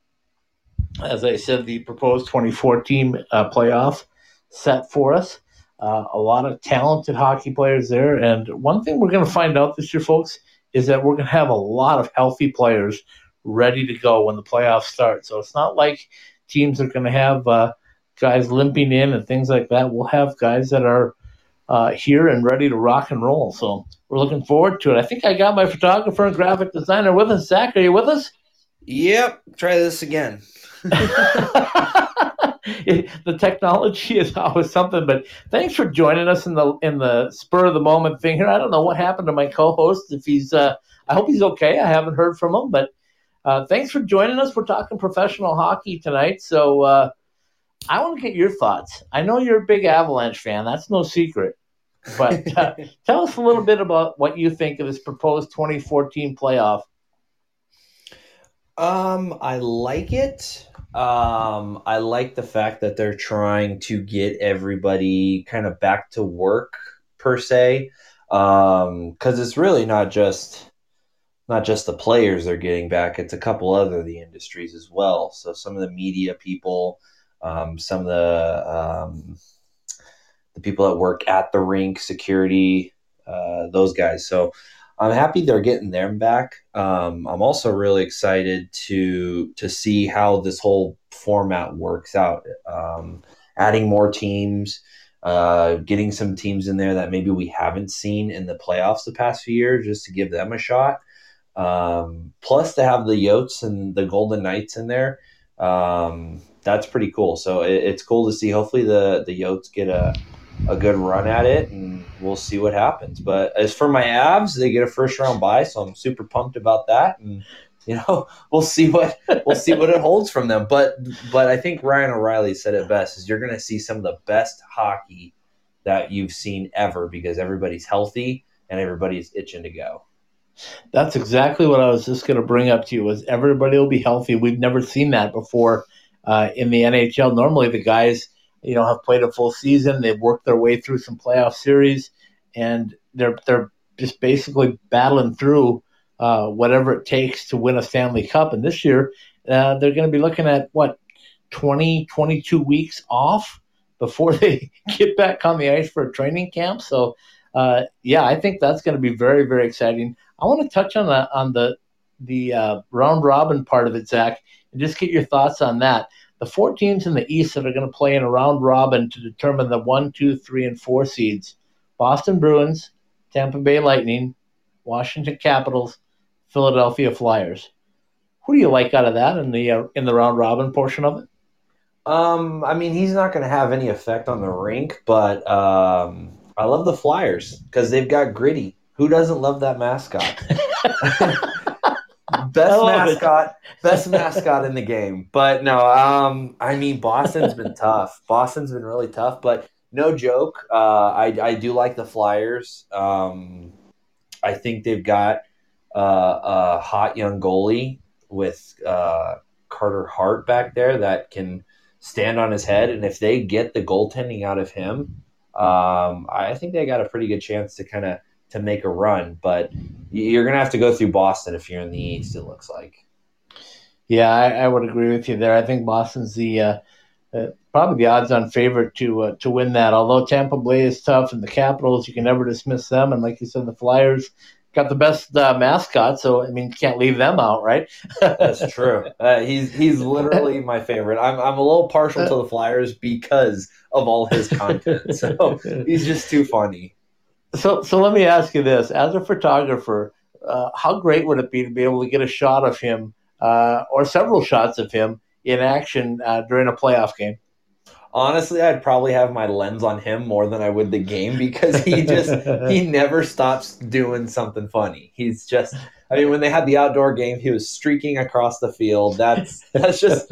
as I said, the proposed 2014 uh, playoff set for us. Uh, a lot of talented hockey players there. And one thing we're going to find out this year, folks, is that we're going to have a lot of healthy players ready to go when the playoffs start. So it's not like teams are going to have guys limping in and things like that. We'll have guys that are uh, here and ready to rock and roll. So we're looking forward to it. I think I got my photographer and graphic designer with us. Zach, are you with us? Yep. Try this again. the technology is always something. But thanks for joining us in the in the spur of the moment thing here. I don't know what happened to my co-host. If he's, uh, I hope he's okay. I haven't heard from him, but uh, thanks for joining us. We're talking professional hockey tonight, so uh, I want to get your thoughts. I know you're a big Avalanche fan. That's no secret. But uh, tell us a little bit about what you think of this proposed 2014 playoff. Um, I like it. Um, I like the fact that they're trying to get everybody kind of back to work per se. Um, because it's really not just not just the players they're getting back; it's a couple other the industries as well. So some of the media people, um, some of the um, the people that work at the rink, security, uh, those guys. So I'm happy they're getting them back. Um, I'm also really excited to to see how this whole format works out. Um, adding more teams, uh, getting some teams in there that maybe we haven't seen in the playoffs the past few years, just to give them a shot. Um, plus, to have the Yotes and the Golden Knights in there, um, that's pretty cool. So it, it's cool to see. Hopefully, the the Yotes get a a good run at it, and we'll see what happens. But as for my Avs, they get a first round bye, so I'm super pumped about that. And you know, we'll see what we'll see what it holds from them. But but I think Ryan O'Reilly said it best: is you're going to see some of the best hockey that you've seen ever because everybody's healthy and everybody's itching to go. That's exactly what I was just going to bring up to you. Was everybody will be healthy? We've never seen that before uh, in the NHL. Normally, the guys you know, have played a full season. They've worked their way through some playoff series, and they're they're just basically battling through uh, whatever it takes to win a Stanley Cup. And this year, uh, they're going to be looking at what 20, 22 weeks off before they get back on the ice for a training camp. So, uh, yeah, I think that's going to be very, very exciting. I want to touch on the on the the uh, round robin part of it, Zach, just get your thoughts on that the four teams in the East that are going to play in a round robin to determine the one, two, three, and four seeds Boston Bruins, Tampa Bay Lightning, Washington Capitals, Philadelphia Flyers. Who do you like out of that in the uh, in the round robin portion of it? Um, I mean, he's not going to have any effect on the rink, but um, I love the Flyers because they've got gritty. Who doesn't love that mascot? best mascot, it. best mascot in the game. But no, um, I mean Boston's been tough. Boston's been really tough, but no joke. Uh, I I do like the Flyers. Um, I think they've got uh, a hot young goalie with uh, Carter Hart back there that can stand on his head, and if they get the goaltending out of him, um, I think they got a pretty good chance to kind of to make a run. But you're going to have to go through Boston if you're in the East. It looks like. Yeah, I, I would agree with you there. I think Boston's the uh, uh, probably the odds-on favorite to uh, to win that. Although Tampa Bay is tough, and the Capitals, you can never dismiss them. And like you said, the Flyers got the best uh, mascot, so I mean, you can't leave them out, right? That's true. Uh, he's he's literally my favorite. I'm I'm a little partial to the Flyers because of all his content. So he's just too funny. So, so let me ask you this: as a photographer, uh, how great would it be to be able to get a shot of him uh, or several shots of him in action uh, during a playoff game? Honestly, I'd probably have my lens on him more than I would the game because he just he never stops doing something funny. He's just I mean, when they had the outdoor game, he was streaking across the field. That's that's just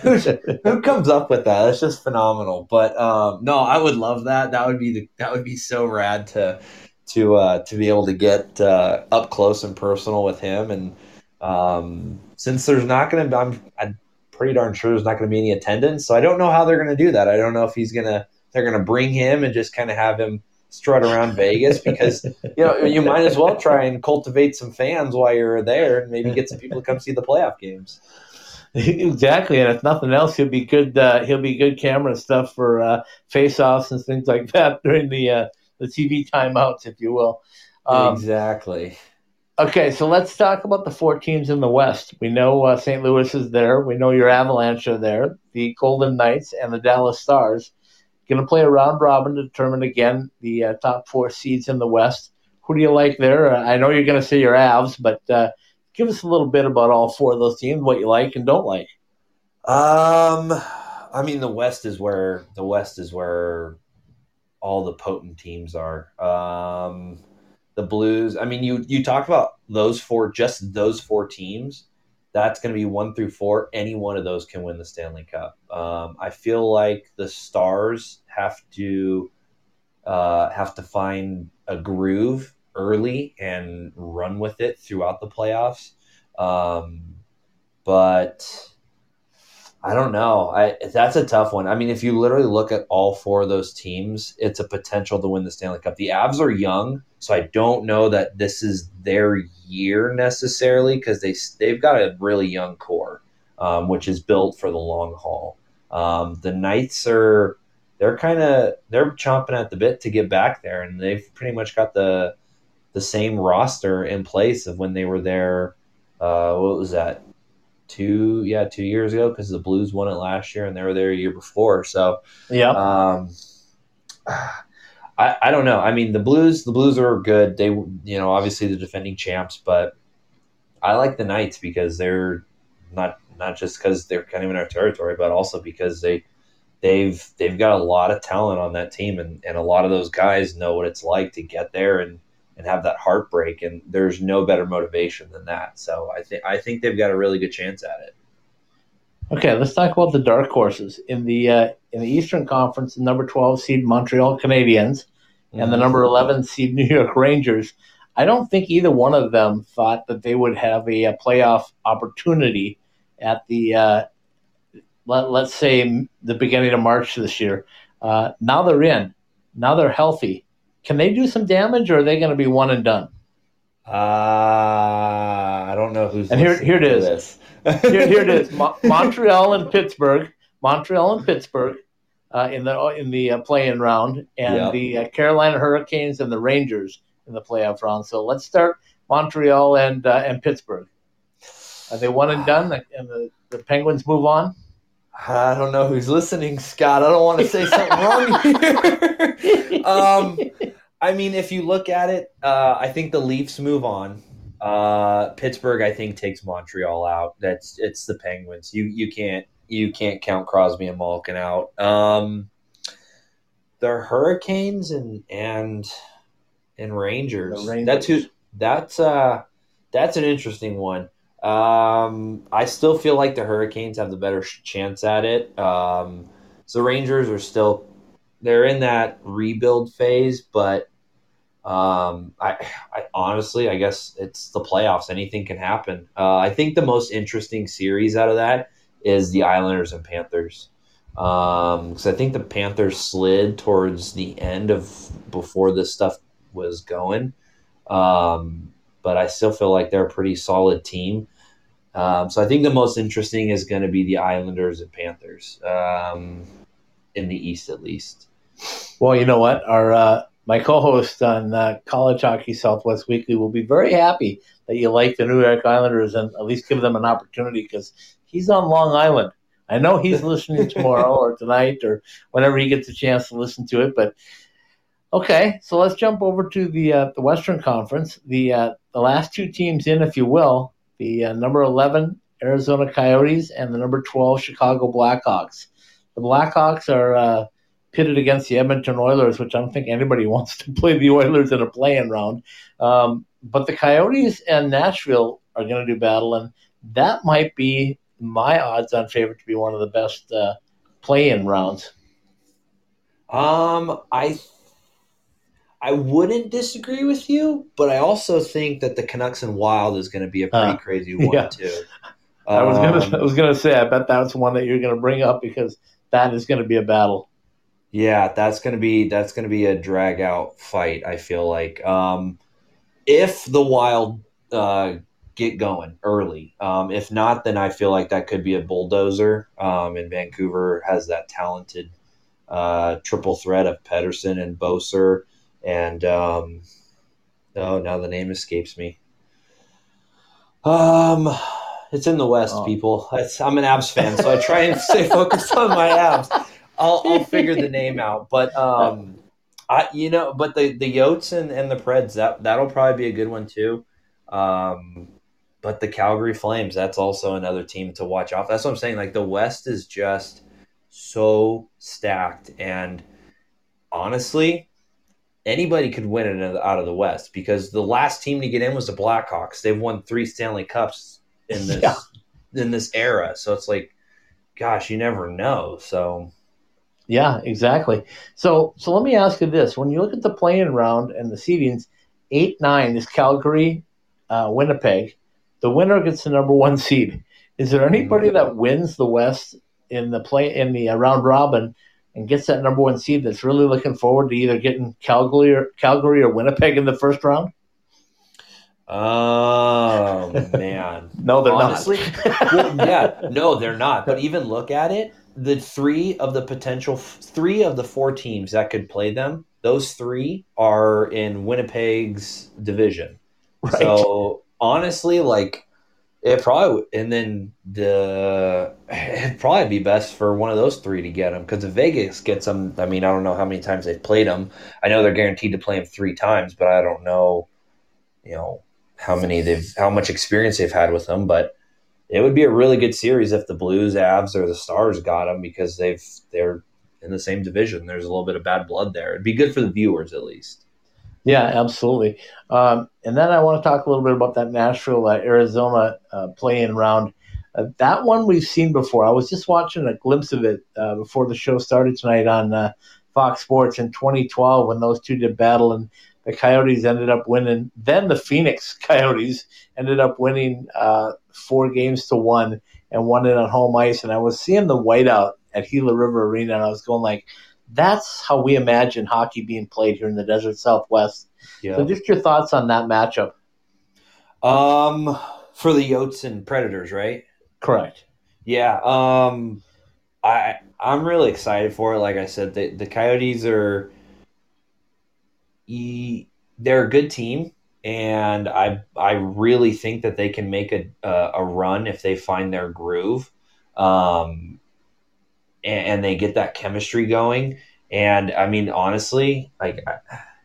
who, who comes up with that? That's just phenomenal. But um, no, I would love that. That would be the, that would be so rad to to uh, to be able to get uh, up close and personal with him. And um, since there's not going to, I'm, I'm pretty darn sure there's not going to be any attendance. So I don't know how they're going to do that. I don't know if he's gonna they're going to bring him and just kind of have him strut around Vegas because you know you might as well try and cultivate some fans while you're there and maybe get some people to come see the playoff games. Exactly, and if nothing else, he'll be good. Uh, he'll be good camera stuff for uh, face-offs and things like that during the uh, the TV timeouts, if you will. Um, exactly. Okay, so let's talk about the four teams in the West. We know uh, St. Louis is there. We know your Avalanche are there, the Golden Knights, and the Dallas Stars going to play a round robin to determine again the uh, top four seeds in the West. Who do you like there? Uh, I know you're going to say your Avs, but uh, give us a little bit about all four of those teams, what you like and don't like. Um, I mean, the West is where the West is where all the potent teams are. Um, the Blues. I mean, you you talked about those four, just those four teams. That's going to be one through four. Any one of those can win the Stanley Cup. Um, I feel like the Stars have to uh, have to find a groove early and run with it throughout the playoffs. Um, but I don't know. I that's a tough one. I mean, if you literally look at all four of those teams, it's a potential to win the Stanley Cup. The Avs are young, so I don't know that this is their year necessarily because they they've got a really young core, um, which is built for the long haul. Um, the Knights are they're kind of they're chomping at the bit to get back there, and they've pretty much got the the same roster in place of when they were there. Uh, what was that? Two yeah two years ago because the Blues won it last year and they were there a year before. So yeah, um, I I don't know. I mean the Blues the Blues are good. They you know obviously the defending champs, but I like the Knights because they're not not just because they're kind of in our territory, but also because they they've they've got a lot of talent on that team and, and a lot of those guys know what it's like to get there and and have that heartbreak. And there's no better motivation than that. So I think I think they've got a really good chance at it. Okay, let's talk about the dark horses in the uh, in the Eastern Conference. The number twelve seed Montreal Canadiens mm-hmm. and the number eleven seed New York Rangers. I don't think either one of them thought that they would have a, a playoff opportunity at the uh, let, let's say the beginning of March this year. Uh, now they're in. Now they're healthy. Can they do some damage, or are they going to be one and done? Uh, I don't know who's. And here, here it is. here, here it is. Mo- Montreal and Pittsburgh. Montreal and Pittsburgh uh, in the in the uh, play-in round, and yep. the uh, Carolina Hurricanes and the Rangers in the playoff round. So let's start Montreal and uh, and Pittsburgh. Are they one and done, and the, the Penguins move on? I don't know who's listening, Scott. I don't want to say something wrong here. um, I mean, if you look at it, uh, I think the Leafs move on. Uh, Pittsburgh, I think, takes Montreal out. That's it's the Penguins. You you can't you can't count Crosby and Malkin out. Um, the Hurricanes and and and Rangers. Rangers. That's who. That's uh, that's an interesting one. Um, I still feel like the Hurricanes have the better chance at it. Um, so Rangers are still they're in that rebuild phase, but um, I, I, honestly, I guess it's the playoffs. Anything can happen. Uh, I think the most interesting series out of that is the Islanders and Panthers, because um, I think the Panthers slid towards the end of before this stuff was going. Um, but I still feel like they're a pretty solid team. Um, so I think the most interesting is going to be the Islanders and Panthers um, in the East, at least. Well, you know what? Our uh, my co-host on uh, College Hockey Southwest Weekly will be very happy that you like the New York Islanders and at least give them an opportunity because he's on Long Island. I know he's listening tomorrow or tonight or whenever he gets a chance to listen to it, but Okay, so let's jump over to the uh, the Western Conference. The uh, the last two teams in, if you will, the uh, number eleven Arizona Coyotes and the number twelve Chicago Blackhawks. The Blackhawks are uh, pitted against the Edmonton Oilers, which I don't think anybody wants to play the Oilers in a play-in round. Um, but the Coyotes and Nashville are going to do battle, and that might be my odds-on favorite to be one of the best uh, play-in rounds. Um, I I wouldn't disagree with you, but I also think that the Canucks and Wild is going to be a pretty uh, crazy one yeah. too. I was gonna, um, I was gonna say, I bet that's one that you're gonna bring up because that is gonna be a battle. Yeah, that's gonna be that's gonna be a drag out fight. I feel like um, if the Wild uh, get going early, um, if not, then I feel like that could be a bulldozer. Um, and Vancouver has that talented uh, triple threat of Pettersson and Boeser and um, oh, now the name escapes me. Um, it's in the West, oh. people. It's, I'm an Avs fan, so I try and stay focused on my Avs. I'll, I'll figure the name out, but um, I you know, but the the Yotes and, and the Preds that that'll probably be a good one too. Um, but the Calgary Flames, that's also another team to watch off. That's what I'm saying. Like the West is just so stacked. And honestly, anybody could win it out of the West because the last team to get in was the Blackhawks. They've won three Stanley Cups in this yeah. in this era. So it's like, gosh, you never know. So yeah, exactly. So so let me ask you this: when you look at the playing round and the seedings, eight nine is Calgary, uh, Winnipeg. The winner gets the number one seed. Is there anybody that wins the West in the play in the uh, round robin and gets that number one seed that's really looking forward to either getting Calgary or Calgary or Winnipeg in the first round? Oh man, no, they're Honestly, not. well, yeah, no, they're not. But even look at it: the three of the potential, three of the four teams that could play them, those three are in Winnipeg's division. Right. So honestly, like it probably, and then the it'd probably be best for one of those three to get them because if Vegas gets them, I mean, I don't know how many times they've played them. I know they're guaranteed to play them three times, but I don't know, you know, how many they've, how much experience they've had with them. But it would be a really good series if the Blues, Avs, or the Stars got them because they've they're in the same division. There's a little bit of bad blood there. It'd be good for the viewers at least. Yeah, absolutely. Um, and then I want to talk a little bit about that Nashville uh, Arizona uh, playing round. Uh, that one we've seen before. I was just watching a glimpse of it uh, before the show started tonight on uh, Fox Sports in 2012 when those two did battle and the Coyotes ended up winning. Then the Phoenix Coyotes ended up winning uh, four games to one and won it on home ice. And I was seeing the whiteout at Gila River Arena, and I was going like, "That's how we imagine hockey being played here in the desert Southwest." Yeah. So, just your thoughts on that matchup? Um, for the Yotes and Predators, right? Correct. Yeah. Um, I I'm really excited for it. Like I said, the the Coyotes are. They're a good team and I I really think that they can make a a, a run if they find their groove, um, and, and, they get that chemistry going. And I mean, honestly, like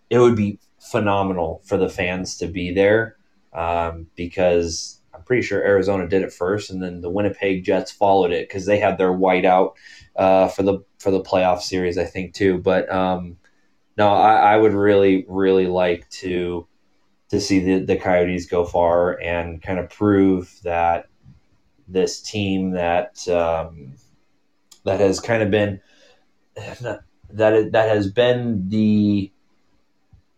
it would be phenomenal for the fans to be there um, because I'm pretty sure Arizona did it first, and then the Winnipeg Jets followed it because they had their whiteout uh, for the for the playoff series, I think too. But um, no, I, I would really really like to to see the, the Coyotes go far and kind of prove that this team that um, that has kind of been that that has been the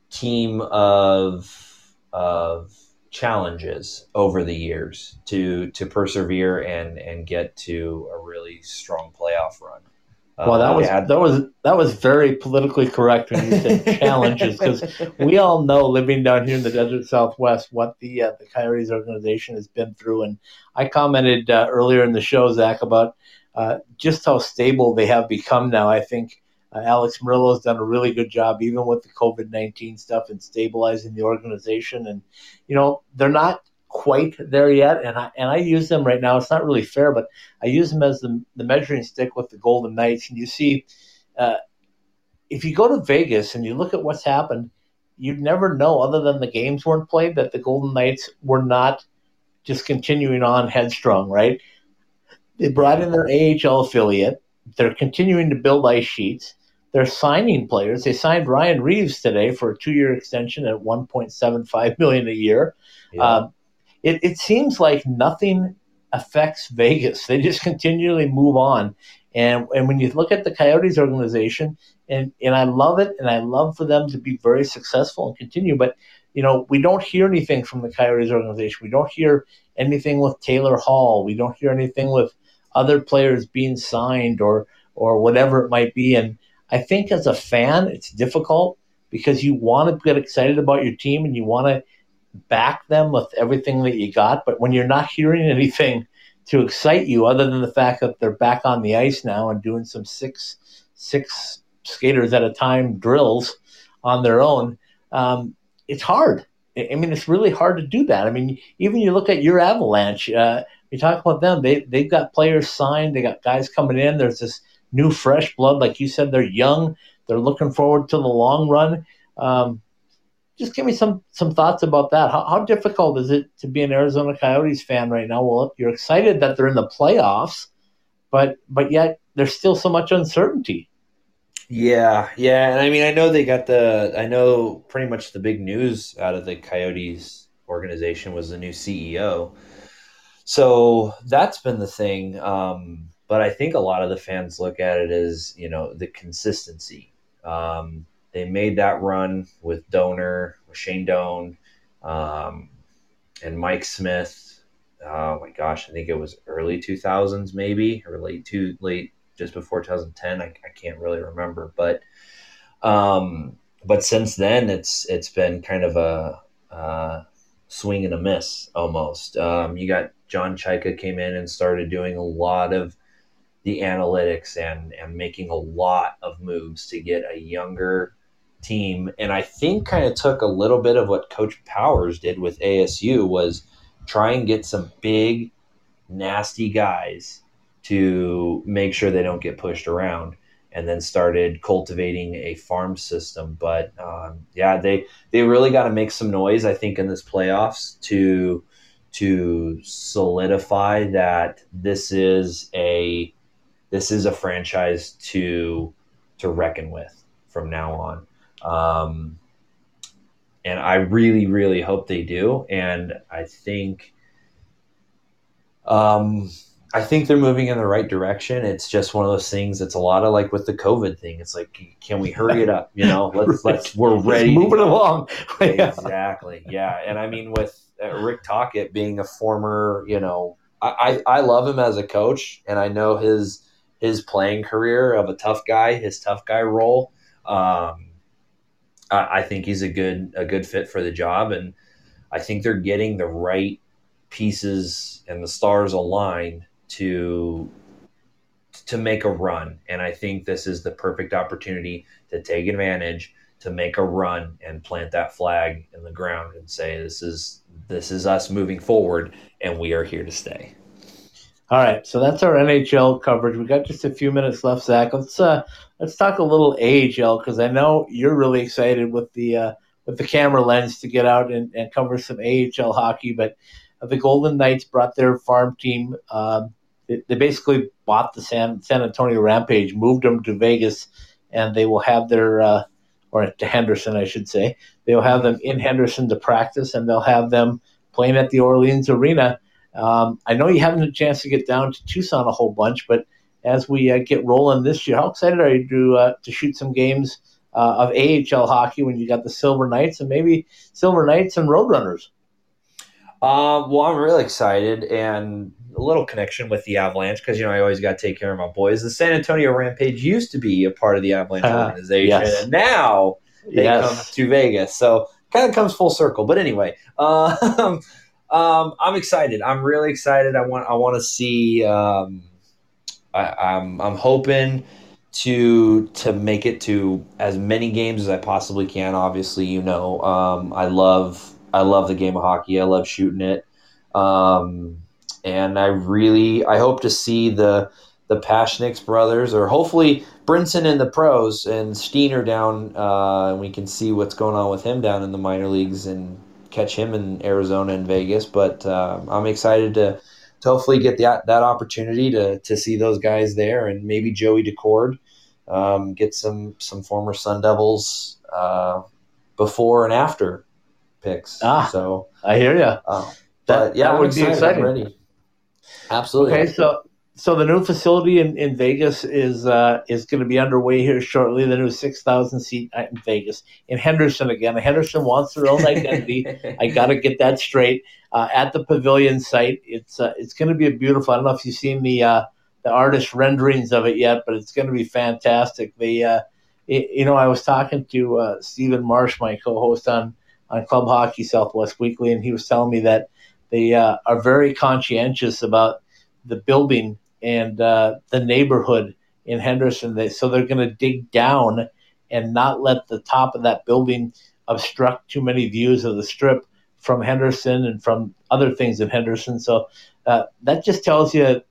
team of of challenges over the years to to persevere and and get to a really strong playoff run. Well, that uh, was that was that was very politically correct when you said challenges because we all know living down here in the desert Southwest what the uh, the Coyotes organization has been through, and I commented uh, earlier in the show, Zach, about uh, just how stable they have become now. I think uh, Alex Meruelo has done a really good job, even with the COVID nineteen stuff, in stabilizing the organization, and you know they're not quite there yet, and I and I use them right now. It's not really fair, but I use them as the, the measuring stick with the Golden Knights. And you see, uh, if you go to Vegas and you look at what's happened, you'd never know, other than the games weren't played, that the Golden Knights were not just continuing on headstrong. Right? They brought in their AHL affiliate. They're continuing to build ice sheets. They're signing players. They signed Ryan Reaves today for a two-year extension at 1.75 million a year. Yeah. Uh, it, it seems like nothing affects Vegas. They just continually move on. And, and when you look at the Coyotes organization, and, and I love it, and I love for them to be very successful and continue, but you know, we don't hear anything from the Coyotes organization. We don't hear anything with Taylor Hall. We don't hear anything with other players being signed or or whatever it might be. And I think as a fan, it's difficult because you want to get excited about your team and you want to back them with everything that you got. But when you're not hearing anything to excite you, other than the fact that they're back on the ice now and doing some six six skaters at a time drills on their own, um, it's hard. I mean, it's really hard to do that. I mean, even you look at your Avalanche. Uh, you talk about them; they they've got players signed. They got guys coming in. There's this new fresh blood, like you said. They're young. They're looking forward to the long run. Um, just give me some some thoughts about that. How, how difficult is it to be an Arizona Coyotes fan right now? Well, you're excited that they're in the playoffs, but but yet there's still so much uncertainty. Yeah, yeah, and I mean, I know they got the. I know pretty much the big news out of the Coyotes organization was the new CEO. So that's been the thing. Um, but I think a lot of the fans look at it as you know the consistency. Um, they made that run with Donor, with Shane Doan, um, and Mike Smith. Oh my gosh, I think it was early 2000s, maybe or late to late just before 2010. I, I can't really remember, but um, but since then, it's it's been kind of a swing and a miss almost. Um, you got John Chayka came in and started doing a lot of the analytics and and making a lot of moves to get a younger team and I think kind of took a little bit of what coach Powers did with ASU was try and get some big nasty guys to make sure they don't get pushed around and then started cultivating a farm system but um, yeah they they really got to make some noise I think in this playoffs to to solidify that this is a this is a franchise to to reckon with from now on. Um, and I really, really hope they do. And I think, um, I think they're moving in the right direction. It's just one of those things. It's a lot of like with the COVID thing. It's like, can we hurry it up? You know, let's let's we're ready. It's moving along. exactly. Yeah, and I mean with uh, Rick Tocchet being a former, you know, I, I I love him as a coach, and I know his his playing career of a tough guy, his tough guy role. Um, I, I, think he's a good a good fit for the job, and I think they're getting the right pieces and the stars aligned to to make a run. And I think this is the perfect opportunity to take advantage to make a run and plant that flag in the ground and say this is this is us moving forward and we are here to stay. All right, so that's our NHL coverage. We got just a few minutes left, Zach. Let's uh, let's talk a little AHL because I know you're really excited with the uh, with the camera lens to get out and, and cover some AHL hockey. But uh, the Golden Knights brought their farm team. Um, they, they, basically bought the San San Antonio Rampage, moved them to Vegas, and they will have their uh, or to Henderson, I should say. They'll have them in Henderson to practice, and they'll have them playing at the Orleans Arena um, I know you haven't had a chance to get down to Tucson a whole bunch, but as we uh, get rolling this year, how excited are you to uh, to shoot some games uh, of AHL hockey when you got the Silver Knights and maybe Silver Knights and Roadrunners? Uh, well, I'm really excited and a little connection with the Avalanche because you know I always got to take care of my boys. The San Antonio Rampage used to be a part of the Avalanche organization, yes. and now they yes. come to Vegas. So kind of comes full circle. But anyway, um, um, I'm excited. I'm really excited. I want I want to see. Um, I, I'm I'm hoping to to make it to as many games as I possibly can. Obviously, you know, um, I love I love the game of hockey. I love shooting it, um, and I really I hope to see the the Pasichnuk brothers, or hopefully Brinson in the pros and Steiner down, uh, and we can see what's going on with him down in the minor leagues and catch him in Arizona and Vegas. But uh, I'm excited to to hopefully get that that opportunity to to see those guys there, and maybe Joey Daccord um, get some some former Sun Devils uh, before and after picks. Ah, so I hear you. Uh, but yeah, that would be exciting. Absolutely. Okay, so so the new facility in, in Vegas is uh, is going to be underway here shortly. The new six thousand seat in Vegas in Henderson again. Henderson wants their own identity. I got to get that straight. Uh, at the pavilion site, it's uh, it's going to be a beautiful. I don't know if you've seen the uh, the artist renderings of it yet, but it's going to be fantastic. They, uh, it, you know, I was talking to uh, Stephen Marsh, my co-host on on Club Hockey Southwest Weekly, and he was telling me that they are very conscientious about the building and uh, the neighborhood in Henderson. They, so they're going to dig down and not let the top of that building obstruct too many views of the strip from Henderson and from other things in Henderson. So uh, that just tells you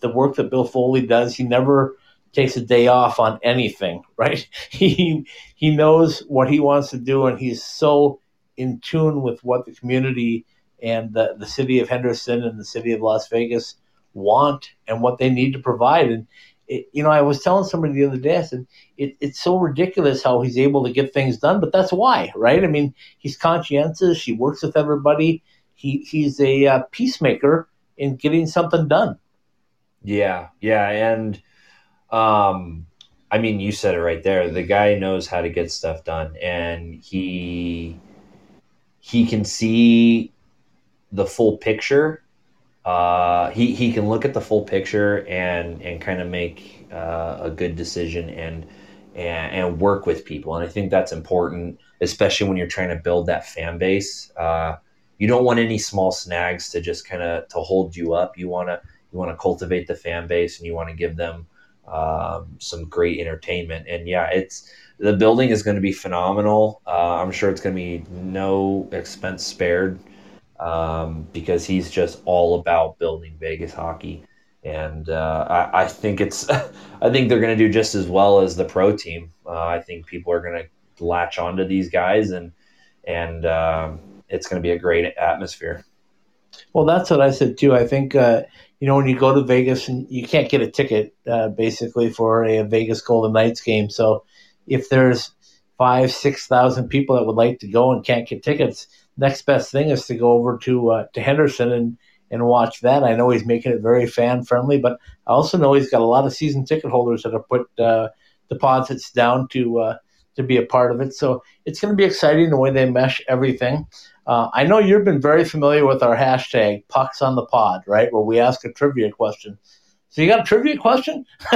the work that Bill Foley does. He never takes a day off on anything, right? He he knows what he wants to do, and he's so in tune with what the community and the, the city of Henderson and the city of Las Vegas want and what they need to provide. And it, you know, I was telling somebody the other day, I said it, it's so ridiculous how he's able to get things done, but that's why, right? I mean, he's conscientious. He works with everybody. He he's a uh, peacemaker in getting something done. Yeah, yeah, and um, I mean, you said it right there. The guy knows how to get stuff done, and he he can see the full picture. Uh, he he can look at the full picture and and kind of make uh, a good decision and, and and work with people. And I think that's important, especially when you're trying to build that fan base. Uh, you don't want any small snags to just kind of to hold you up. You want to you want to cultivate the fan base and you want to give them um, some great entertainment. And yeah, it's the building is going to be phenomenal. Uh, I'm sure it's going to be no expense spared um, because he's just all about building Vegas hockey. And uh, I, I, think it's, I think they're going to do just as well as the pro team. Uh, I think people are going to latch onto these guys, and and um, it's going to be a great atmosphere. Well, that's what I said too. I think uh, you know when you go to Vegas and you can't get a ticket uh, basically for a, Vegas Golden Knights game. So if there's five, six thousand people that would like to go and can't get tickets, next best thing is to go over to uh, to Henderson and and watch that. I know he's making it very fan friendly, but I also know he's got a lot of season ticket holders that have put uh, deposits down to uh, to be a part of it. So it's going to be exciting the way they mesh everything. Uh, I know you've been very familiar with our hashtag pucks on the pod, right? Where we ask a trivia question. So you got a trivia question?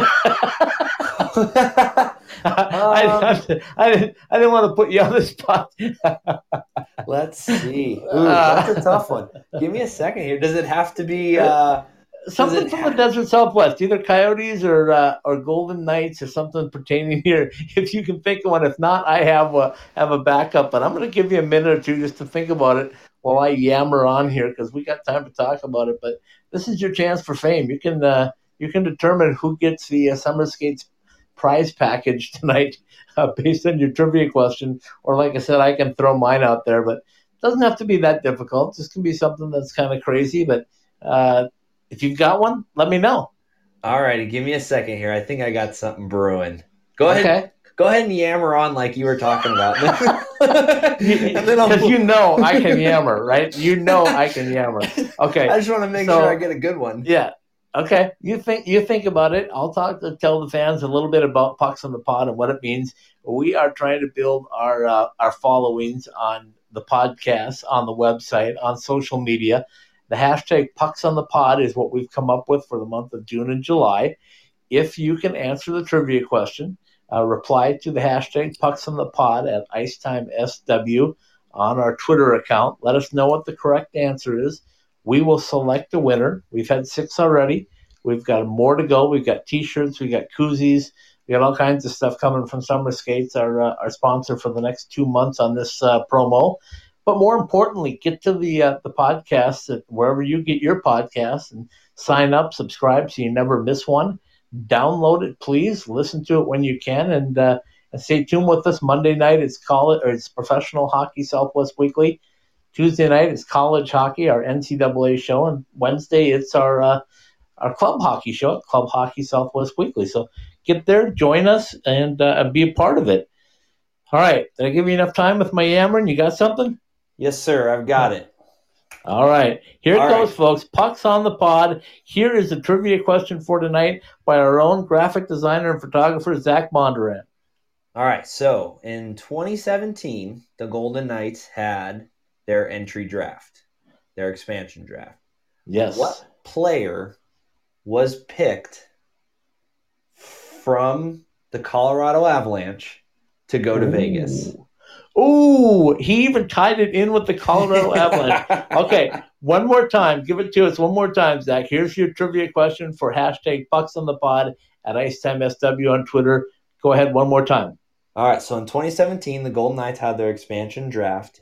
I, I, I, didn't, I didn't want to put you on the spot. Let's see. Ooh, that's a tough one. Give me a second here. Does it have to be uh, something from the desert Southwest, either Coyotes or uh, or Golden Knights or something pertaining here? If you can think of one, if not, I have a have a backup. But I'm going to give you a minute or two just to think about it while I yammer on here because we got time to talk about it. But this is your chance for fame. You can. Uh, you can determine who gets the uh, Summer Skates prize package tonight uh, based on your trivia question. Or, like I said, I can throw mine out there, but it doesn't have to be that difficult. This can be something that's kind of crazy. But uh, if you've got one, let me know. All righty, give me a second here. I think I got something brewing. Go ahead. Okay. Go ahead and yammer on like you were talking about. Because you know I can yammer, right? You know I can yammer. Okay. I just want to make so, sure I get a good one. Yeah. Okay, you think you think about it. I'll talk to tell the fans a little bit about pucks on the pod and what it means. We are trying to build our uh, our followings on the podcast, on the website, on social media. The hashtag pucks on the pod is what we've come up with for the month of June and July. If you can answer the trivia question, uh, reply to the hashtag pucks on the pod at Icetime SW on our Twitter account. Let us know what the correct answer is we will select the winner. We've had six already. We've got more to go. We've got T-shirts. We've got koozies. We got all kinds of stuff coming from Summer Skates, our uh, our sponsor for the next two months on this uh, promo. But more importantly, get to the uh, the podcast wherever you get your podcasts and sign up, subscribe, so you never miss one. Download it, please. Listen to it when you can, and, uh, and stay tuned with us. Monday night it's college or it's Professional Hockey Southwest Weekly. Tuesday night is college hockey, our NCAA show, and Wednesday it's our uh, our club hockey show, Club Hockey Southwest Weekly. So get there, join us, and uh, be a part of it. All right, did I give you enough time with my yammering? You got something? Yes, sir. I've got it. All right, here it goes, right. folks. Pucks on the pod. Here is a trivia question for tonight by our own graphic designer and photographer Zach Bondurant. All right, so in 2017, the Golden Knights had their entry draft, their expansion draft. Yes. What player was picked from the Colorado Avalanche to go to Ooh. Vegas? Ooh, he even tied it in with the Colorado Avalanche. Okay, one more time. Give it to us one more time, Zach. Here's your trivia question for hashtag Pucks on the Pod at IcetimeSW on Twitter. Go ahead one more time. All right, so in 2017, the Golden Knights had their expansion draft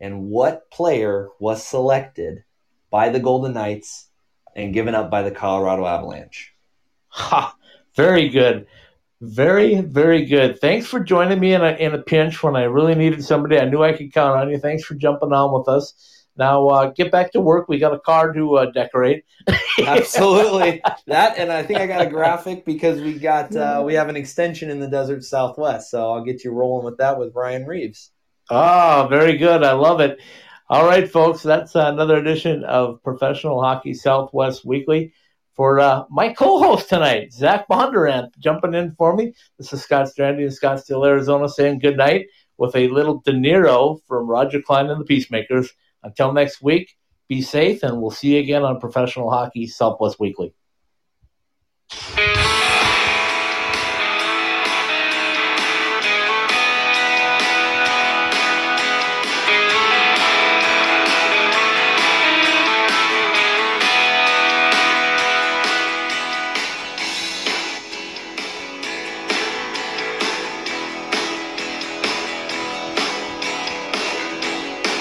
and what player was selected by the Golden Knights and given up by the Colorado Avalanche? Ha! Very good. Very, very good. Thanks for joining me in a, in a pinch when I really needed somebody. I knew I could count on you. Thanks for jumping on with us. Now uh, get back to work. We got a car to uh, decorate. Absolutely, that, and I think I got a graphic because we got uh, we have an extension in the desert Southwest. So I'll get you rolling with that with Ryan Reaves. Oh, very good. I love it. All right, folks, that's another edition of Professional Hockey Southwest Weekly. For uh, my co-host tonight, Zach Bondurant, jumping in for me. This is Scott Strandy in Scottsdale, Arizona, saying good night with a little De Niro from Roger Clyne and the Peacemakers. Until next week, be safe, and we'll see you again on Professional Hockey Southwest Weekly.